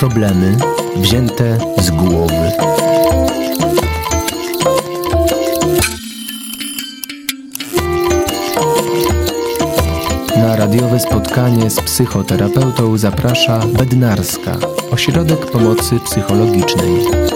Problemy wzięte z głowy. Na radiowe spotkanie z psychoterapeutą zaprasza Bednarska, ośrodek pomocy psychologicznej.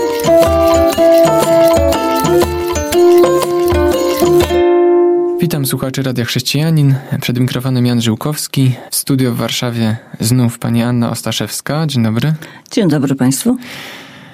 Witam słuchaczy Radia Chrześcijanin. Przed mikrofonem Jan Żyłkowski. W studio w Warszawie znów pani Anna Ostaszewska. Dzień dobry. Dzień dobry Państwu.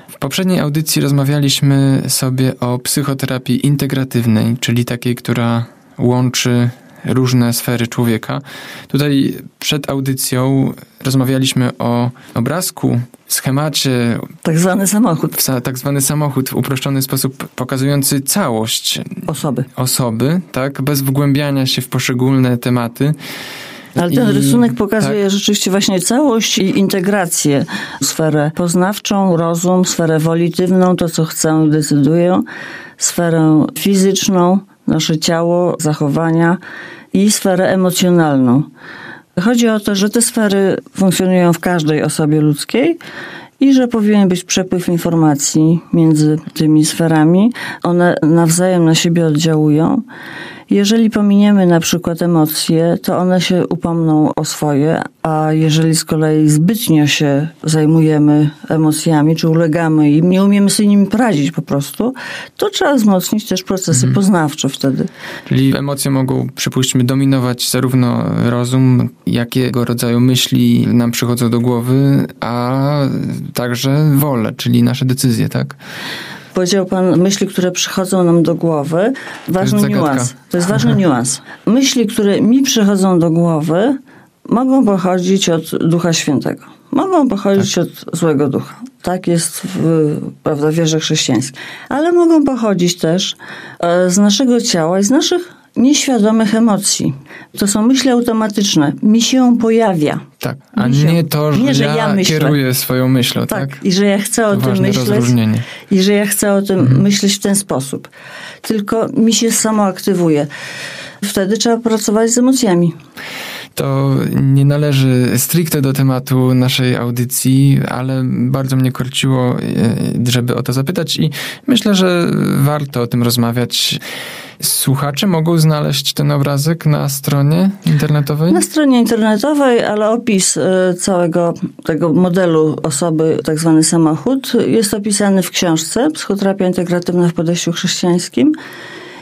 W poprzedniej audycji rozmawialiśmy sobie o psychoterapii integratywnej, czyli takiej, która łączy różne sfery człowieka. Tutaj przed audycją rozmawialiśmy o obrazku, schemacie. Tak zwany samochód. Tak zwany samochód w uproszczony sposób pokazujący całość osoby. Osoby, tak, bez wgłębiania się w poszczególne tematy. Ale ten I, rysunek pokazuje tak. rzeczywiście właśnie całość i integrację. Sferę poznawczą, rozum, sferę wolitywną, to co chcę decyduję, sferę fizyczną, nasze ciało, zachowania i sferę emocjonalną. Chodzi o to, że te sfery funkcjonują w każdej osobie ludzkiej i że powinien być przepływ informacji między tymi sferami. One nawzajem na siebie oddziałują jeżeli pominiemy na przykład emocje, to one się upomną o swoje, a jeżeli z kolei zbytnio się zajmujemy emocjami, czy ulegamy im, nie umiemy sobie nimi poradzić po prostu, to trzeba wzmocnić też procesy mhm. poznawcze wtedy. Czyli emocje mogą, przypuśćmy, dominować zarówno rozum, jakiego rodzaju myśli nam przychodzą do głowy, a także wolę, czyli nasze decyzje, tak? Powiedział Pan myśli, które przychodzą nam do głowy. Ważny to niuans. To jest ważny niuans. Myśli, które mi przychodzą do głowy, mogą pochodzić od Ducha Świętego. Mogą pochodzić tak. od złego ducha. Tak jest w prawda, wierze chrześcijańskiej. Ale mogą pochodzić też e, z naszego ciała i z naszych nieświadomych emocji. To są myśli automatyczne. Mi się pojawia. Tak, a nie to, że, nie, że ja, ja kieruję swoją myślą, tak? tak? I że ja chcę o tym myśleć. I że ja chcę o tym mhm. myśleć w ten sposób. Tylko mi się samo aktywuje. Wtedy trzeba pracować z emocjami to nie należy stricte do tematu naszej audycji, ale bardzo mnie korciło, e, żeby o to zapytać i myślę, że warto o tym rozmawiać. Słuchacze mogą znaleźć ten obrazek na stronie internetowej? Na stronie internetowej, ale opis e, całego tego modelu osoby, tak zwany samochód, jest opisany w książce Psychoterapia integratywna w podejściu chrześcijańskim.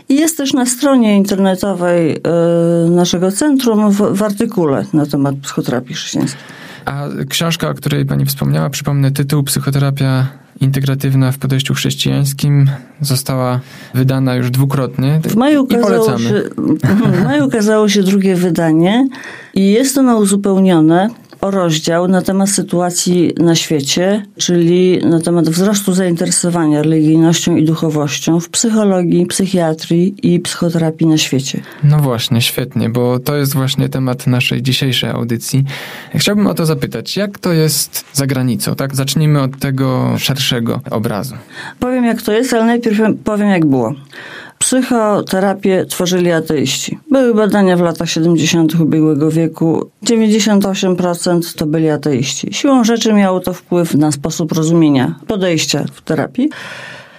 I jest też na stronie internetowej e, naszego centrum w, w artykule na temat psychoterapii chrześcijańskiej. A książka, o której pani wspomniała, przypomnę tytuł Psychoterapia integratywna w podejściu chrześcijańskim została wydana już dwukrotnie. W maju, ukazało się, w maju ukazało się drugie wydanie i jest ono uzupełnione o rozdział na temat sytuacji na świecie, czyli na temat wzrostu zainteresowania religijnością i duchowością w psychologii, psychiatrii i psychoterapii na świecie. No właśnie, świetnie, bo to jest właśnie temat naszej dzisiejszej audycji. Chciałbym o to zapytać, jak to jest za granicą, tak? Zacznijmy od tego szerszego obrazu. Powiem jak to jest, ale najpierw powiem jak było. Psychoterapię tworzyli ateiści. Były badania w latach 70. ubiegłego wieku. 98% to byli ateiści. Siłą rzeczy miało to wpływ na sposób rozumienia podejścia w terapii.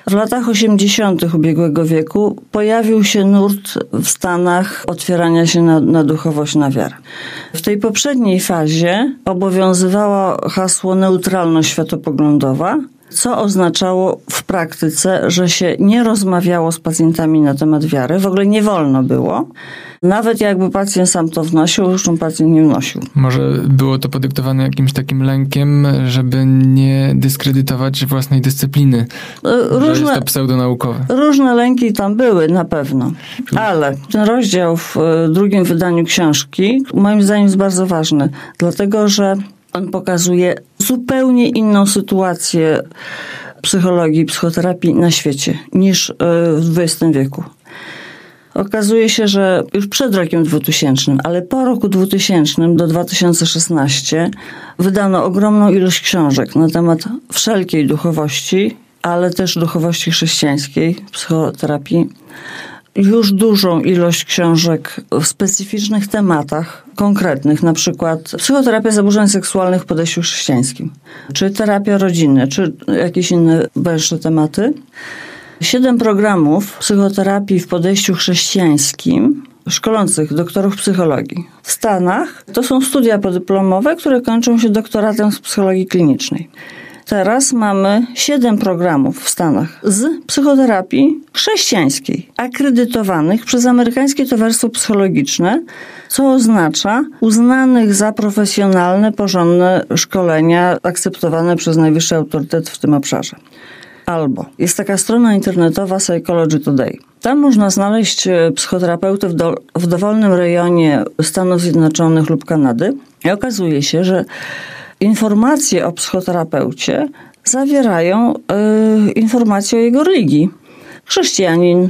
W latach 80. ubiegłego wieku pojawił się nurt w Stanach otwierania się na, na duchowość, na wiarę. W tej poprzedniej fazie obowiązywało hasło neutralność światopoglądowa, co oznaczało w praktyce, że się nie rozmawiało z pacjentami na temat wiary, w ogóle nie wolno było. Nawet jakby pacjent sam to wnosił, już pacjent nie wnosił. Może było to podyktowane jakimś takim lękiem, żeby nie dyskredytować własnej dyscypliny. Różne, jest to pseudonaukowe. Różne lęki tam były, na pewno. Ale ten rozdział w e, drugim wydaniu książki moim zdaniem jest bardzo ważny, dlatego że on pokazuje zupełnie inną sytuację psychologii, psychoterapii na świecie niż e, w XX wieku. Okazuje się, że już przed rokiem 2000, ale po roku 2000 do 2016 wydano ogromną ilość książek na temat wszelkiej duchowości, ale też duchowości chrześcijańskiej, psychoterapii już dużą ilość książek w specyficznych tematach, konkretnych, na przykład psychoterapia zaburzeń seksualnych w podejściu chrześcijańskim, czy terapia rodziny, czy jakieś inne węższe tematy. Siedem programów psychoterapii w podejściu chrześcijańskim szkolących doktorów psychologii. W Stanach to są studia podyplomowe, które kończą się doktoratem z psychologii klinicznej. Teraz mamy siedem programów w Stanach z psychoterapii chrześcijańskiej, akredytowanych przez Amerykańskie Towarzystwo Psychologiczne, co oznacza uznanych za profesjonalne, porządne szkolenia akceptowane przez najwyższy autorytet w tym obszarze. Albo jest taka strona internetowa Psychology Today. Tam można znaleźć e, psychoterapeutę w, do, w dowolnym rejonie Stanów Zjednoczonych lub Kanady. I okazuje się, że informacje o psychoterapeucie zawierają y, informacje o jego religii. Chrześcijanin, y,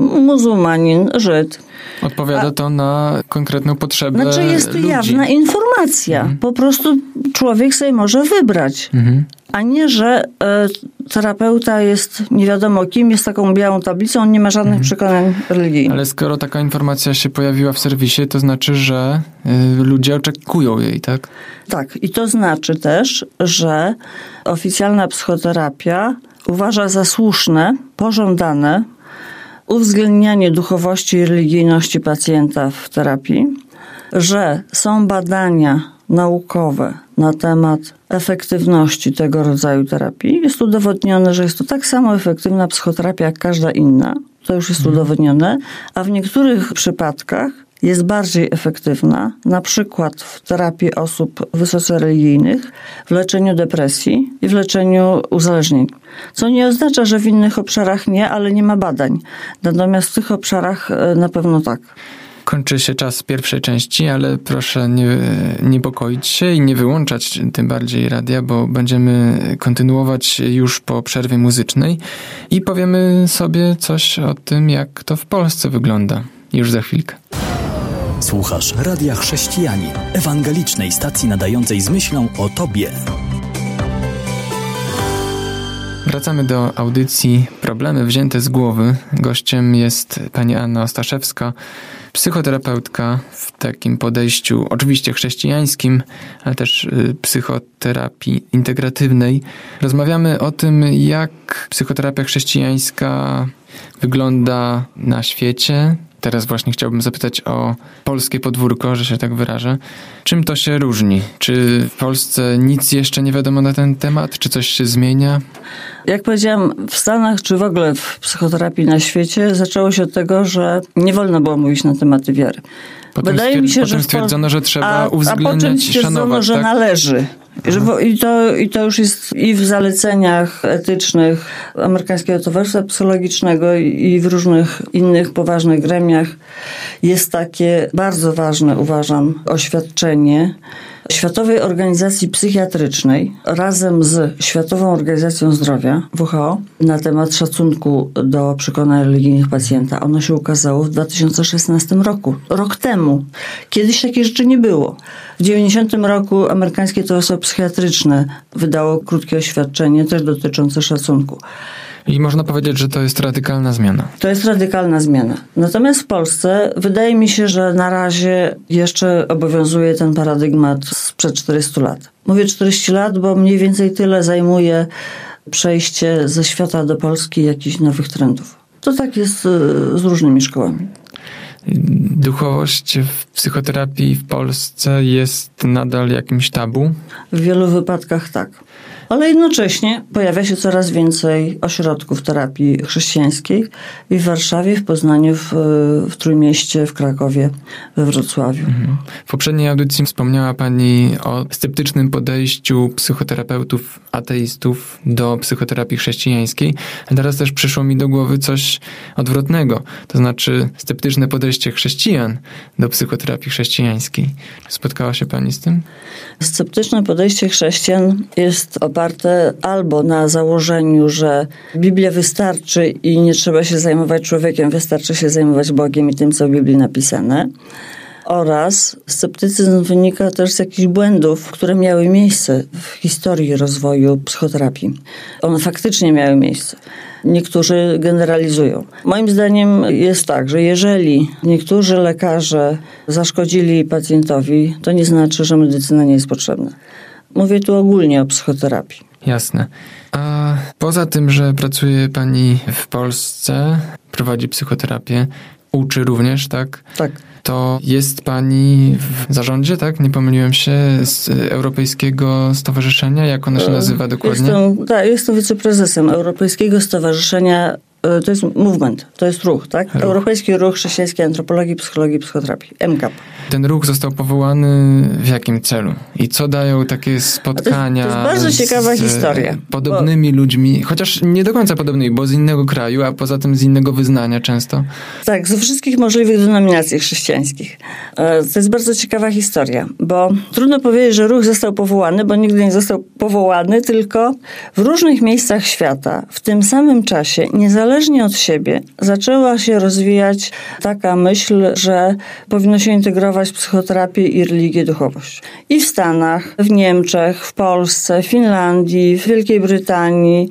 muzułmanin, Żyd. Odpowiada A, to na konkretną potrzebę. Znaczy jest to jawna informacja. Mhm. Po prostu człowiek sobie może wybrać. Mhm a nie, że e, terapeuta jest nie wiadomo kim, jest taką białą tablicą, on nie ma żadnych mhm. przekonań religijnych. Ale skoro taka informacja się pojawiła w serwisie, to znaczy, że y, ludzie oczekują jej, tak? Tak, i to znaczy też, że oficjalna psychoterapia uważa za słuszne, pożądane uwzględnianie duchowości i religijności pacjenta w terapii, że są badania naukowe na temat efektywności tego rodzaju terapii. Jest udowodnione, że jest to tak samo efektywna psychoterapia jak każda inna. To już jest mhm. udowodnione, a w niektórych przypadkach jest bardziej efektywna, na przykład w terapii osób wysoce religijnych, w leczeniu depresji i w leczeniu uzależnień. Co nie oznacza, że w innych obszarach nie, ale nie ma badań. Natomiast w tych obszarach e, na pewno tak. Kończy się czas pierwszej części, ale proszę nie niepokoić się i nie wyłączać tym bardziej radia, bo będziemy kontynuować już po przerwie muzycznej i powiemy sobie coś o tym, jak to w Polsce wygląda. Już za chwilkę. Słuchasz Radia Chrześcijani, ewangelicznej stacji nadającej z myślą o Tobie. Wracamy do audycji Problemy wzięte z głowy. Gościem jest pani Anna Ostaszewska, psychoterapeutka w takim podejściu, oczywiście chrześcijańskim, ale też y, psychoterapii integratywnej. Rozmawiamy o tym, jak psychoterapia chrześcijańska wygląda na świecie, Teraz właśnie chciałbym zapytać o polskie podwórko, że się tak wyrażę. Czym to się różni? Czy w Polsce nic jeszcze nie wiadomo na ten temat? Czy coś się zmienia? Jak powiedziałam, w Stanach, czy w ogóle w psychoterapii na świecie, zaczęło się od tego, że nie wolno było mówić na tematy wiary. Potem Wydaje mi się, że stwierdzono, że trzeba a, uwzględniać a potem stwierdzono, szanować, że tak? należy. I to, I to już jest i w zaleceniach etycznych Amerykańskiego Towarzystwa Psychologicznego i w różnych innych poważnych gremiach jest takie bardzo ważne, uważam, oświadczenie, Światowej Organizacji Psychiatrycznej razem z Światową Organizacją Zdrowia, WHO, na temat szacunku do przekonań religijnych pacjenta. Ono się ukazało w 2016 roku, rok temu. Kiedyś takiej rzeczy nie było. W 90 roku Amerykańskie Towarzystwo Psychiatryczne wydało krótkie oświadczenie, też dotyczące szacunku. I można powiedzieć, że to jest radykalna zmiana. To jest radykalna zmiana. Natomiast w Polsce wydaje mi się, że na razie jeszcze obowiązuje ten paradygmat sprzed 400 lat. Mówię 40 lat, bo mniej więcej tyle zajmuje przejście ze świata do Polski jakichś nowych trendów. To tak jest y, z różnymi szkołami. Duchowość w psychoterapii w Polsce jest nadal jakimś tabu? W wielu wypadkach tak ale jednocześnie pojawia się coraz więcej ośrodków terapii chrześcijańskiej i w Warszawie, w Poznaniu, w, w Trójmieście, w Krakowie, we Wrocławiu. Mhm. W poprzedniej audycji wspomniała Pani o sceptycznym podejściu psychoterapeutów, ateistów do psychoterapii chrześcijańskiej. Teraz też przyszło mi do głowy coś odwrotnego, to znaczy sceptyczne podejście chrześcijan do psychoterapii chrześcijańskiej. Spotkała się Pani z tym? Sceptyczne podejście chrześcijan jest oparte albo na założeniu, że Biblia wystarczy i nie trzeba się zajmować człowiekiem, wystarczy się zajmować Bogiem i tym, co w Biblii napisane oraz sceptycyzm wynika też z jakichś błędów, które miały miejsce w historii rozwoju psychoterapii. One faktycznie miały miejsce. Niektórzy generalizują. Moim zdaniem jest tak, że jeżeli niektórzy lekarze zaszkodzili pacjentowi, to nie znaczy, że medycyna nie jest potrzebna. Mówię tu ogólnie o psychoterapii. Jasne. A poza tym, że pracuje pani w Polsce, prowadzi psychoterapię, uczy również, tak? Tak. To jest pani w zarządzie, tak? Nie pomyliłem się, z Europejskiego Stowarzyszenia, jak ono się e, nazywa dokładnie? Jestem, tak, jestem wiceprezesem Europejskiego Stowarzyszenia to jest movement, to jest ruch, tak? Ruch. Europejski Ruch Chrześcijańskiej Antropologii, Psychologii i Psychoterapii, MCAP. Ten ruch został powołany w jakim celu? I co dają takie spotkania? To jest, to jest bardzo ciekawa historia. Podobnymi bo... ludźmi, chociaż nie do końca podobnymi, bo z innego kraju, a poza tym z innego wyznania często. Tak, ze wszystkich możliwych denominacji chrześcijańskich. E, to jest bardzo ciekawa historia, bo trudno powiedzieć, że ruch został powołany, bo nigdy nie został powołany, tylko w różnych miejscach świata w tym samym czasie, niezależnie niezależnie od siebie zaczęła się rozwijać taka myśl, że powinno się integrować psychoterapię i religię, duchowość. I w Stanach, w Niemczech, w Polsce, w Finlandii, w Wielkiej Brytanii,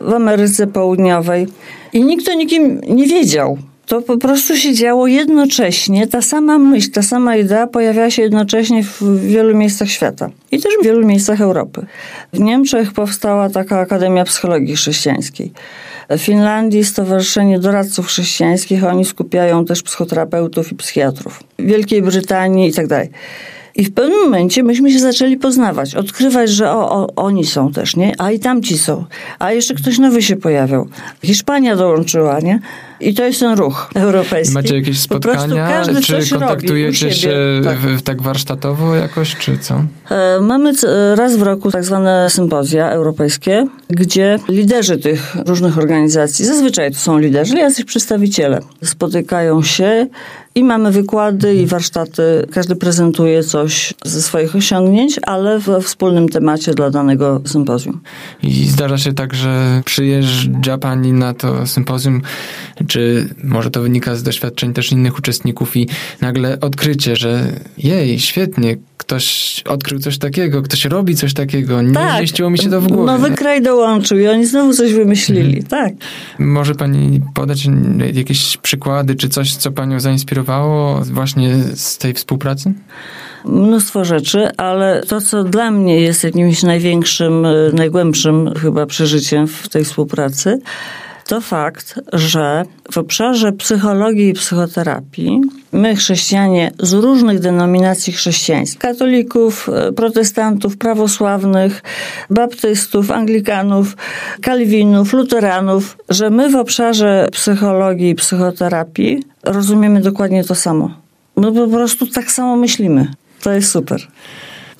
w Ameryce Południowej. I nikt o nikim nie wiedział. To po prostu się działo jednocześnie, ta sama myśl, ta sama idea pojawiała się jednocześnie w wielu miejscach świata i też w wielu miejscach Europy. W Niemczech powstała taka Akademia Psychologii Chrześcijańskiej. W Finlandii Stowarzyszenie Doradców Chrześcijańskich, oni skupiają też psychoterapeutów i psychiatrów. W Wielkiej Brytanii i tak dalej. I w pewnym momencie myśmy się zaczęli poznawać, odkrywać, że o, o, oni są też, nie? A i tamci są. A jeszcze ktoś nowy się pojawiał. Hiszpania dołączyła, nie? I to jest ten ruch europejski. Macie jakieś spotkania? czy kontaktujecie się tak. W, tak warsztatowo jakoś, czy co? E, mamy raz w roku tak zwane sympozja europejskie, gdzie liderzy tych różnych organizacji, zazwyczaj to są liderzy, jacyś przedstawiciele, spotykają się i mamy wykłady i warsztaty. Każdy prezentuje coś ze swoich osiągnięć, ale we wspólnym temacie dla danego sympozjum. I zdarza się tak, że przyjeżdża pani na to sympozjum, czy może to wynika z doświadczeń też innych uczestników i nagle odkrycie, że jej, świetnie, ktoś odkrył coś takiego, ktoś robi coś takiego, nie tak. mieściło mi się to w głowie. Nowy kraj dołączył i oni znowu coś wymyślili, mhm. tak. Może pani podać jakieś przykłady, czy coś, co panią zainspirowało właśnie z tej współpracy? mnóstwo rzeczy, ale to, co dla mnie jest jakimś największym, najgłębszym chyba przeżyciem w tej współpracy, to fakt, że w obszarze psychologii i psychoterapii my, chrześcijanie z różnych denominacji chrześcijańskich, katolików, e, protestantów, prawosławnych, baptystów, anglikanów, kalwinów, luteranów, że my w obszarze psychologii i psychoterapii rozumiemy dokładnie to samo. My po prostu tak samo myślimy. To jest super.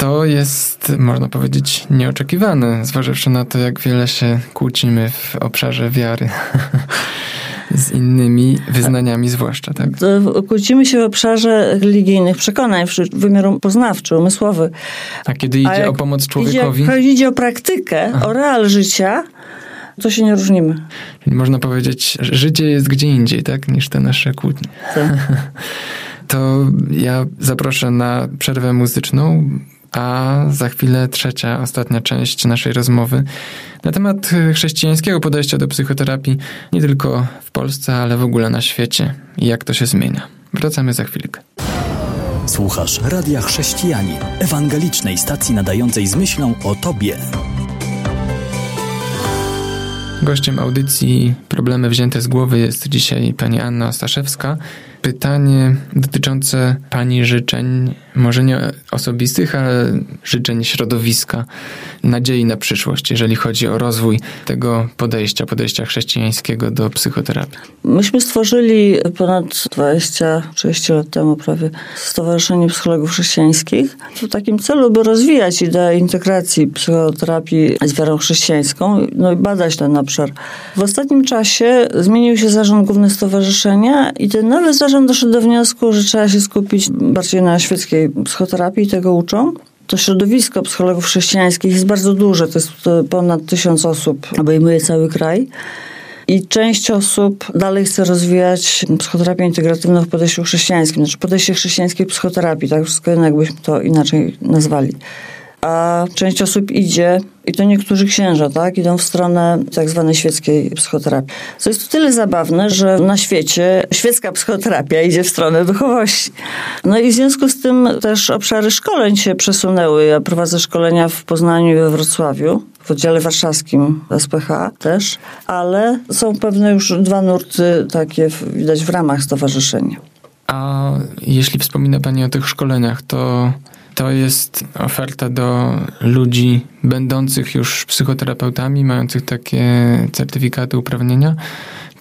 To jest, można powiedzieć, nieoczekiwane, zważywszy na to, jak wiele się kłócimy w obszarze wiary. z innymi wyznaniami zwłaszcza, tak? Kłócimy się w obszarze religijnych przekonań, w wymiaru poznawczy, umysłowy. A kiedy idzie A o pomoc człowiekowi? Idzie, idzie o praktykę, Aha. o real życia, to się nie różnimy. Czyli można powiedzieć, że życie jest gdzie indziej, tak? Niż te nasze kłótnie. Tak. to ja zaproszę na przerwę muzyczną a za chwilę trzecia, ostatnia część naszej rozmowy na temat chrześcijańskiego podejścia do psychoterapii nie tylko w Polsce, ale w ogóle na świecie i jak to się zmienia. Wracamy za chwilkę. Słuchasz Radia Chrześcijani, ewangelicznej stacji nadającej z myślą o Tobie. Gościem audycji Problemy wzięte z głowy jest dzisiaj pani Anna Ostaszewska, pytanie dotyczące Pani życzeń, może nie osobistych, ale życzeń środowiska, nadziei na przyszłość, jeżeli chodzi o rozwój tego podejścia, podejścia chrześcijańskiego do psychoterapii. Myśmy stworzyli ponad 20-30 lat temu prawie Stowarzyszenie Psychologów Chrześcijańskich w takim celu, by rozwijać ideę integracji psychoterapii z wiarą chrześcijańską no i badać ten obszar. W ostatnim czasie zmienił się zarząd główny stowarzyszenia i ten nowy zarząd Zarząd doszedł do wniosku, że trzeba się skupić bardziej na świeckiej psychoterapii, tego uczą. To środowisko psychologów chrześcijańskich jest bardzo duże, to jest ponad tysiąc osób, obejmuje cały kraj. I część osób dalej chce rozwijać psychoterapię integratywną w podejściu chrześcijańskim, znaczy podejście chrześcijańskiej psychoterapii, tak wszystko jakbyśmy to inaczej nazwali. A część osób idzie, i to niektórzy księża, tak, idą w stronę tak zwanej świeckiej psychoterapii. Co jest o tyle zabawne, że na świecie świecka psychoterapia idzie w stronę duchowości. No i w związku z tym też obszary szkoleń się przesunęły. Ja prowadzę szkolenia w Poznaniu i we Wrocławiu w oddziale warszawskim SPH też, ale są pewne już dwa nurty takie widać w ramach stowarzyszenia. A jeśli wspomina Pani o tych szkoleniach, to to jest oferta do ludzi będących już psychoterapeutami, mających takie certyfikaty uprawnienia.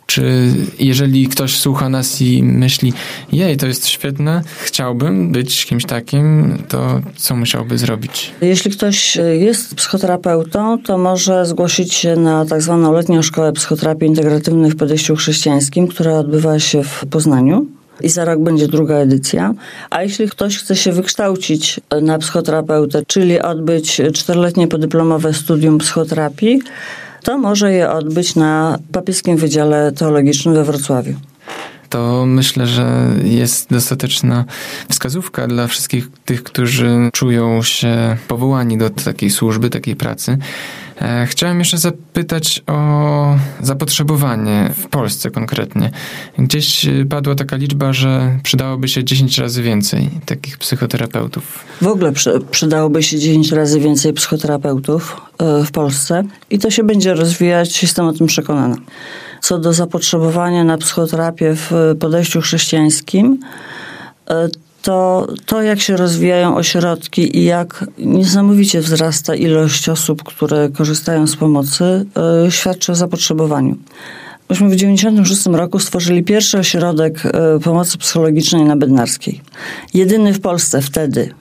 Czy jeżeli ktoś słucha nas i myśli, jej, to jest świetne, chciałbym być kimś takim, to co musiałby zrobić? Jeśli ktoś jest psychoterapeutą, to może zgłosić się na tak zwaną letnią szkołę psychoterapii integratywnej w podejściu chrześcijańskim, która odbywa się w Poznaniu i za rok będzie druga edycja. A jeśli ktoś chce się wykształcić na psychoterapeutę, czyli odbyć czteroletnie podyplomowe studium psychoterapii, to może je odbyć na Papieskim Wydziale Teologicznym we Wrocławiu to myślę, że jest dostateczna wskazówka dla wszystkich tych, którzy czują się powołani do takiej służby, takiej pracy. E, chciałem jeszcze zapytać o zapotrzebowanie w Polsce konkretnie. Gdzieś padła taka liczba, że przydałoby się 10 razy więcej takich psychoterapeutów. W ogóle przydałoby się 10 razy więcej psychoterapeutów e, w Polsce i to się będzie rozwijać, jestem o tym przekonana. Co do zapotrzebowania na psychoterapię w podejściu chrześcijańskim, e, to to, jak się rozwijają ośrodki i jak niesamowicie wzrasta ilość osób, które korzystają z pomocy, yy, świadczy o zapotrzebowaniu. Myśmy w 1996 roku stworzyli pierwszy ośrodek e, pomocy psychologicznej na Bednarskiej. Jedyny w Polsce wtedy.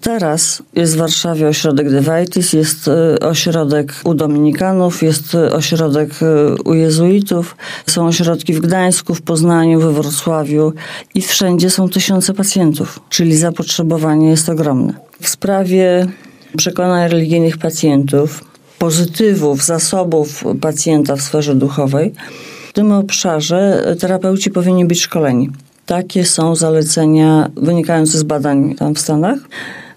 Teraz jest w Warszawie ośrodek Devitis, jest e, ośrodek u Dominikanów, jest e, ośrodek u jezuitów, są ośrodki w Gdańsku, w Poznaniu, we Wrocławiu i wszędzie są tysiące pacjentów, czyli zapotrzebowanie jest ogromne. W sprawie przekonań religijnych pacjentów, pozytywów, zasobów pacjenta w sferze duchowej, w tym obszarze terapeuci powinni być szkoleni. Takie są zalecenia wynikające z badań tam w Stanach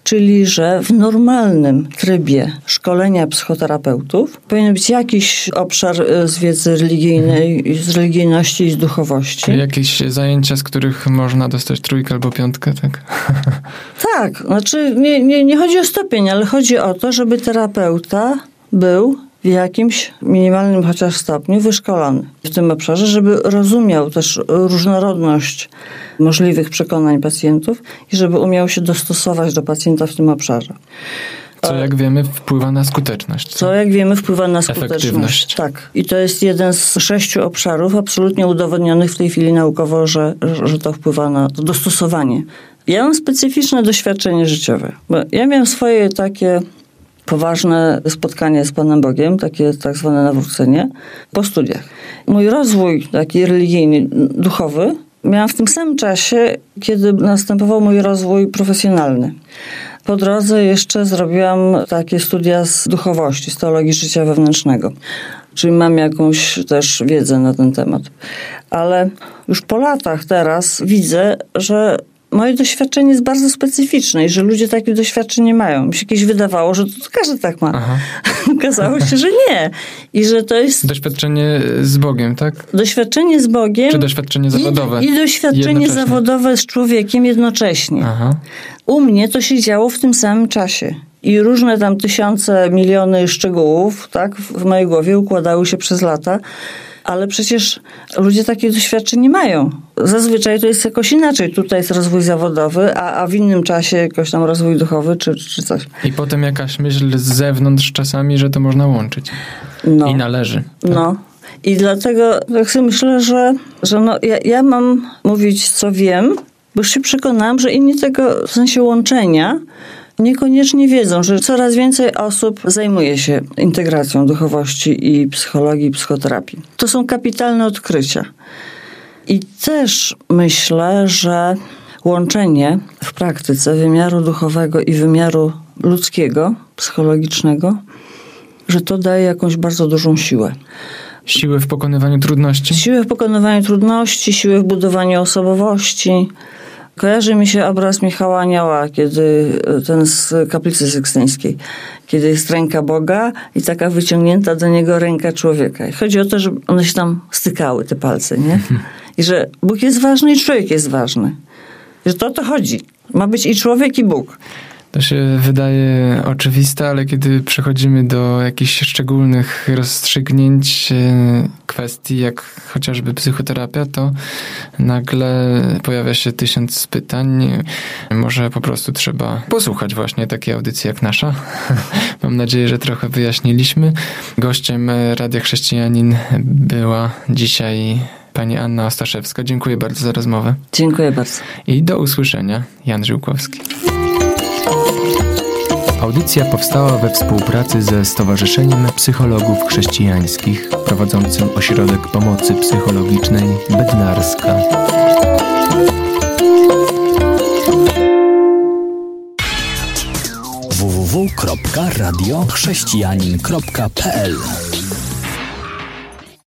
czyli że w normalnym trybie szkolenia psychoterapeutów powinien być jakiś obszar e, z wiedzy religijnej, z religijności i z duchowości. Czyli jakieś zajęcia, z których można dostać trójkę albo piątkę, tak? Tak, znaczy nie, nie, nie chodzi o stopień, ale chodzi o to, żeby terapeuta był w jakimś minimalnym chociaż stopniu wyszkolony w tym obszarze, żeby rozumiał też różnorodność możliwych przekonań pacjentów i żeby umiał się dostosować do pacjenta w tym obszarze. Co jak wiemy wpływa na skuteczność. Co jak wiemy wpływa na skuteczność. Tak. I to jest jeden z sześciu obszarów absolutnie udowodnionych w tej chwili naukowo, że, że to wpływa na to dostosowanie. Ja mam specyficzne doświadczenie życiowe, bo ja miałam swoje takie poważne spotkanie z Panem Bogiem, takie tak zwane nawrócenie, po studiach. Mój rozwój taki religijny, duchowy miałam w tym samym czasie, kiedy następował mój rozwój profesjonalny. Po drodze jeszcze zrobiłam takie studia z duchowości, z teologii życia wewnętrznego. Czyli mam jakąś też wiedzę na ten temat. Ale już po latach teraz widzę, że moje doświadczenie jest bardzo specyficzne i że ludzie takie doświadczenie mają. Mi się kiedyś wydawało, że to każdy tak ma. Aha. Okazało się, że nie. I że to jest... Doświadczenie z Bogiem, tak? Doświadczenie z Bogiem. Czy doświadczenie zawodowe? I, i doświadczenie zawodowe z człowiekiem jednocześnie. Aha. U mnie to się działo w tym samym czasie. I różne tam tysiące, miliony szczegółów, tak, w mojej głowie układały się przez lata ale przecież ludzie takich doświadczeń nie mają. Zazwyczaj to jest jakoś inaczej. Tutaj jest rozwój zawodowy, a, a w innym czasie jakoś tam rozwój duchowy czy, czy coś. I potem jakaś myśl z zewnątrz czasami, że to można łączyć. No. I należy. Tak? No. I dlatego tak sobie myślę, że, że no, ja, ja mam mówić, co wiem, bo już się przekonałam, że inni tego w sensie łączenia niekoniecznie wiedzą, że coraz więcej osób zajmuje się integracją duchowości i psychologii, i psychoterapii. To są kapitalne odkrycia. I też myślę, że łączenie w praktyce wymiaru duchowego i wymiaru ludzkiego, psychologicznego, że to daje jakąś bardzo dużą siłę. Siłę w pokonywaniu trudności? Siłę w pokonywaniu trudności, siłę w budowaniu osobowości. Kojarzy mi się obraz Michała Anioła, kiedy ten z kaplicy sykstyńskiej, kiedy jest ręka Boga i taka wyciągnięta do niego ręka człowieka. I chodzi o to, żeby one się tam stykały, te palce, nie? I że Bóg jest ważny i człowiek jest ważny. Że to o to chodzi. Ma być i człowiek, i Bóg. To się wydaje oczywiste, ale kiedy przechodzimy do jakichś szczególnych rozstrzygnięć e, kwestii, jak chociażby psychoterapia, to nagle pojawia się tysiąc pytań. Może po prostu trzeba posłuchać właśnie takiej audycji jak nasza. Mam nadzieję, że trochę wyjaśniliśmy. Gościem Radia Chrześcijanin była dzisiaj pani Anna Ostaszewska. Dziękuję bardzo za rozmowę. Dziękuję bardzo. I do usłyszenia. Jan Żyłkowski. Audycja powstała we współpracy ze Stowarzyszeniem Psychologów Chrześcijańskich prowadzącym Ośrodek Pomocy Psychologicznej Bednarska. www.radiochrześcijanin.pl